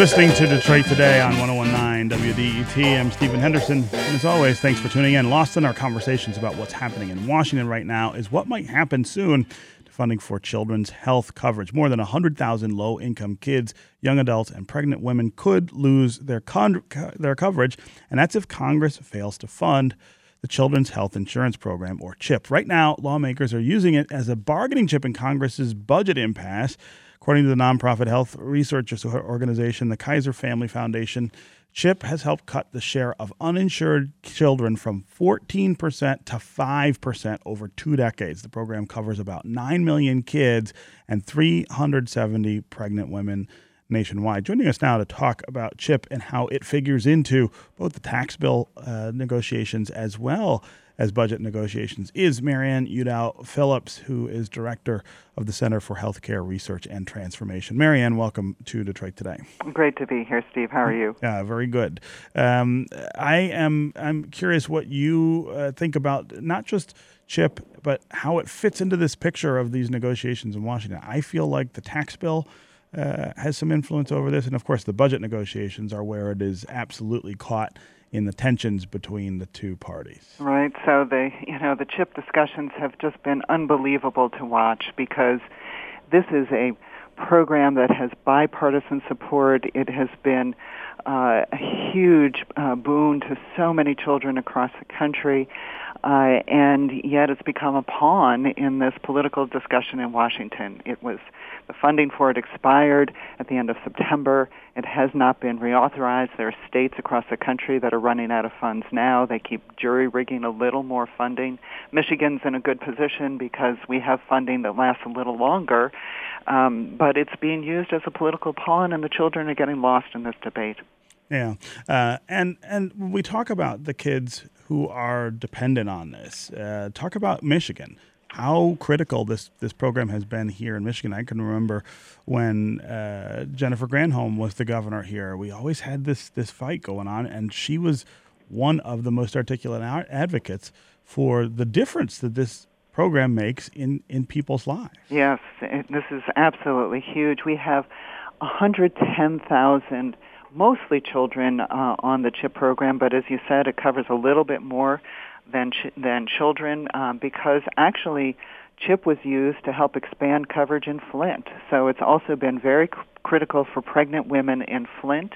listening to Detroit Today on 1019 WDET. I'm Stephen Henderson. And as always, thanks for tuning in. Lost in our conversations about what's happening in Washington right now is what might happen soon to funding for children's health coverage. More than 100,000 low income kids, young adults, and pregnant women could lose their, con- their coverage, and that's if Congress fails to fund the Children's Health Insurance Program, or CHIP. Right now, lawmakers are using it as a bargaining chip in Congress's budget impasse. According to the nonprofit health research organization, the Kaiser Family Foundation, CHIP has helped cut the share of uninsured children from 14% to 5% over two decades. The program covers about 9 million kids and 370 pregnant women nationwide. Joining us now to talk about CHIP and how it figures into both the tax bill uh, negotiations as well as budget negotiations is Marianne Udow Phillips, who is director of the Center for Healthcare Research and Transformation. Marianne, welcome to Detroit today. Great to be here, Steve. How are you? Yeah, very good. Um, I am. I'm curious what you uh, think about not just CHIP, but how it fits into this picture of these negotiations in Washington. I feel like the tax bill. Uh, has some influence over this, and of course, the budget negotiations are where it is absolutely caught in the tensions between the two parties. Right. So the you know the CHIP discussions have just been unbelievable to watch because this is a program that has bipartisan support. It has been uh, a huge uh, boon to so many children across the country. Uh, and yet it's become a pawn in this political discussion in Washington. It was the funding for it expired at the end of September. It has not been reauthorized. There are states across the country that are running out of funds now. They keep jury rigging a little more funding. Michigan's in a good position because we have funding that lasts a little longer, um, but it's being used as a political pawn, and the children are getting lost in this debate. Yeah, uh, and and when we talk about the kids who are dependent on this, uh, talk about Michigan how critical this, this program has been here in Michigan. I can remember when uh, Jennifer Granholm was the governor here. We always had this this fight going on, and she was one of the most articulate advocates for the difference that this program makes in, in people's lives. Yes, this is absolutely huge. We have 110,000 mostly children uh, on the CHIP program, but as you said, it covers a little bit more than ch- than children um, because actually CHIP was used to help expand coverage in Flint. So it's also been very c- critical for pregnant women in Flint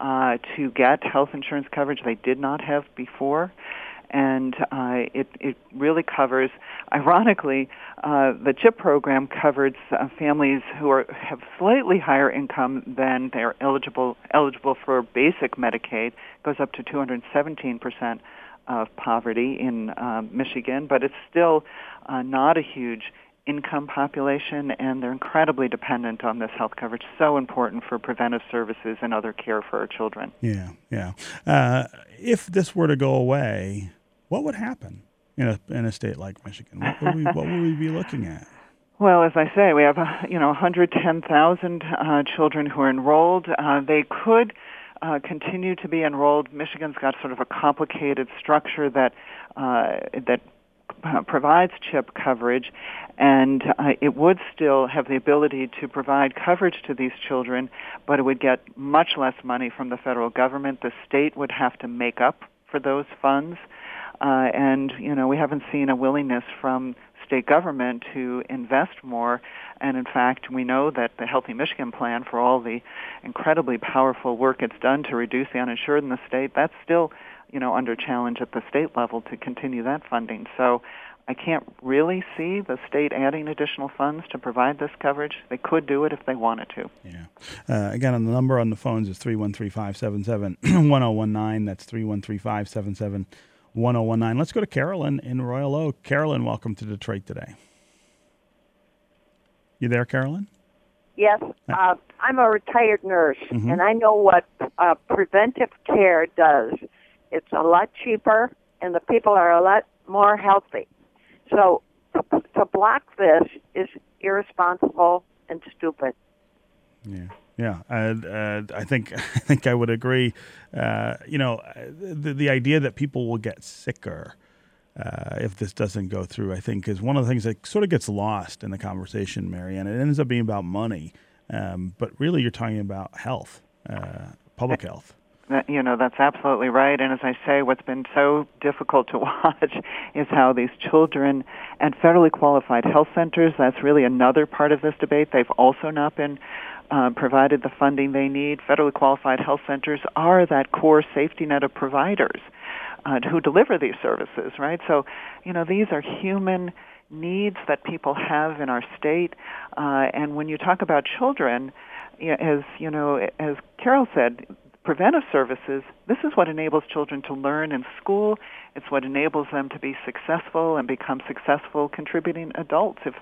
uh, to get health insurance coverage they did not have before. And uh, it, it really covers, ironically, uh, the CHIP program covers uh, families who are, have slightly higher income than they're eligible eligible for basic Medicaid. It goes up to 217 percent of poverty in uh, Michigan, but it's still uh, not a huge income population, and they're incredibly dependent on this health coverage. So important for preventive services and other care for our children. Yeah, yeah. Uh, if this were to go away, what would happen in a in a state like Michigan? What would we, what would we be looking at? Well, as I say, we have you know 110,000 uh, children who are enrolled. Uh, they could uh, continue to be enrolled. Michigan's got sort of a complicated structure that uh, that provides CHIP coverage, and uh, it would still have the ability to provide coverage to these children, but it would get much less money from the federal government. The state would have to make up for those funds, uh, and you know we haven't seen a willingness from state government to invest more. And in fact, we know that the Healthy Michigan Plan, for all the incredibly powerful work it's done to reduce the uninsured in the state, that's still, you know, under challenge at the state level to continue that funding. So I can't really see the state adding additional funds to provide this coverage. They could do it if they wanted to. Yeah. Uh, again, the number on the phones is 313 577 1019. That's 313 577 1019. Let's go to Carolyn in Royal Oak. Carolyn, welcome to Detroit today. You there, Carolyn? Yes. Uh, I'm a retired nurse, mm-hmm. and I know what uh, preventive care does. It's a lot cheaper, and the people are a lot more healthy. So to, to block this is irresponsible and stupid. Yeah. Yeah, uh, I think I think I would agree. Uh, you know, the the idea that people will get sicker uh, if this doesn't go through, I think, is one of the things that sort of gets lost in the conversation, Marianne. It ends up being about money, um, but really, you're talking about health uh, public health. That, you know, that's absolutely right. And as I say, what's been so difficult to watch is how these children and federally qualified health centers, that's really another part of this debate. They've also not been uh, provided the funding they need. Federally qualified health centers are that core safety net of providers uh, who deliver these services, right? So, you know, these are human needs that people have in our state. Uh, and when you talk about children, as you know, as Carol said, preventive services, this is what enables children to learn in school. It's what enables them to be successful and become successful contributing adults. If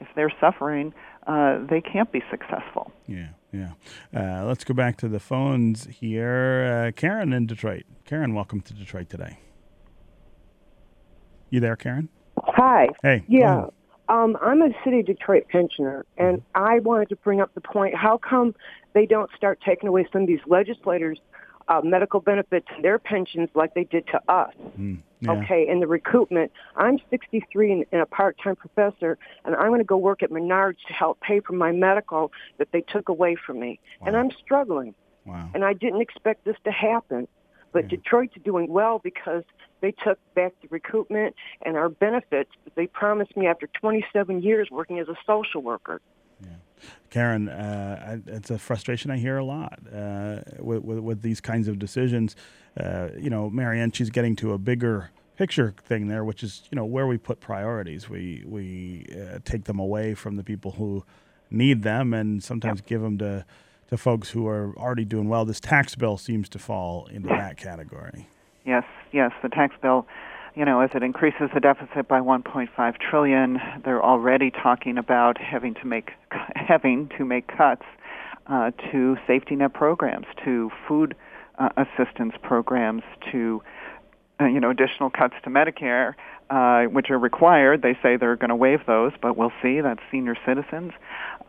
if they're suffering, uh, they can't be successful. Yeah, yeah. Uh, let's go back to the phones here. Uh, Karen in Detroit. Karen, welcome to Detroit today. You there, Karen? Hi. Hey. Yeah. Um, I'm a city of Detroit pensioner, and Mm-hmm. I wanted to bring up the point: how come they don't start taking away some of these legislators' uh, medical benefits and their pensions like they did to us? Mm, yeah. Okay, and the recoupment. I'm 63 and, and a part-time professor, and I'm going to go work at Menards to help pay for my medical that they took away from me, and I'm struggling. Wow. And I didn't expect this to happen. But Yeah. Detroit's doing well because they took back the recoupment and our benefits that they promised me after 27 years working as a social worker. Yeah. Karen, uh, I, it's a frustration I hear a lot uh, with, with, with these kinds of decisions. Uh, you know, Marianne, she's getting to a bigger picture thing there, which is you know where we put priorities. We we uh, take them away from the people who need them, and sometimes give them to to folks who are already doing well. This tax bill seems to fall into that category. Yes, yes, the tax bill, you know, as it increases the deficit by 1.5 trillion, they're already talking about having to make having to make cuts uh, to safety net programs, to food uh, assistance programs, to uh, you know additional cuts to Medicare, uh, which are required. They say they're going to waive those, but we'll see. That's senior citizens,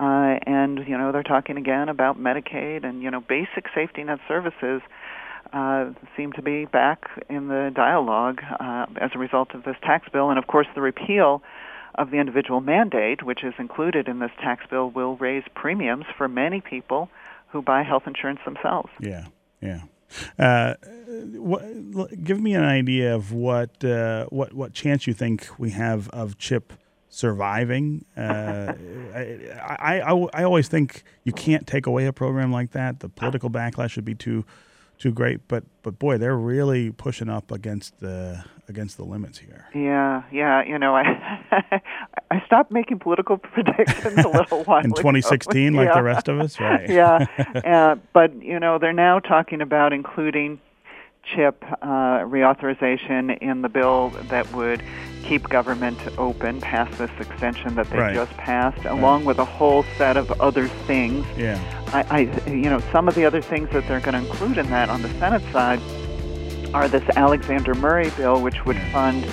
uh, and you know they're talking again about Medicaid and you know basic safety net services uh, seem to be back in the dialogue uh, as a result of this tax bill. And of course, the repeal of the individual mandate, which is included in this tax bill, will raise premiums for many people who buy health insurance themselves. Yeah, yeah. Uh, what, give me an idea of what uh, what what chance you think we have of CHIP surviving. Uh, I, I, I I always think you can't take away a program like that. The political backlash would be too too great. But but boy, they're really pushing up against the against the limits here. Yeah, yeah. You know, I I stopped making political predictions a little while In ago. 2016, like Yeah. the rest of us, right? yeah, uh, but you know they're now talking about including CHIP uh, reauthorization in the bill that would keep government open past this extension that they Right. just passed, along with a whole set of other things. Yeah. I, I, you know, some of the other things that they're going to include in that on the Senate side are this Alexander Murray bill, which would fund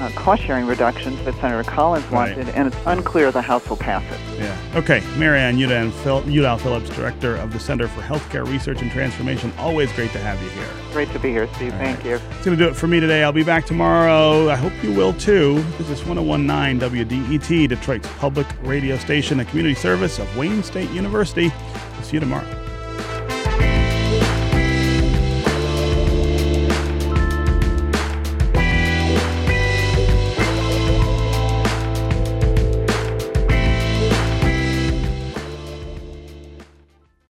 uh, cost-sharing reductions that Senator Collins Right. wanted, and it's unclear the House will pass it. Yeah. Okay. Marianne Udow, Phil, Udow Phillips, Director of the Center for Healthcare Research and Transformation. Always great to have you here. Great to be here, Steve. Thank right. you. It's going to do it for me today. I'll be back tomorrow. I hope you will too. This is 1019 WDET, Detroit's public radio station, a community service of Wayne State University. We'll See you tomorrow.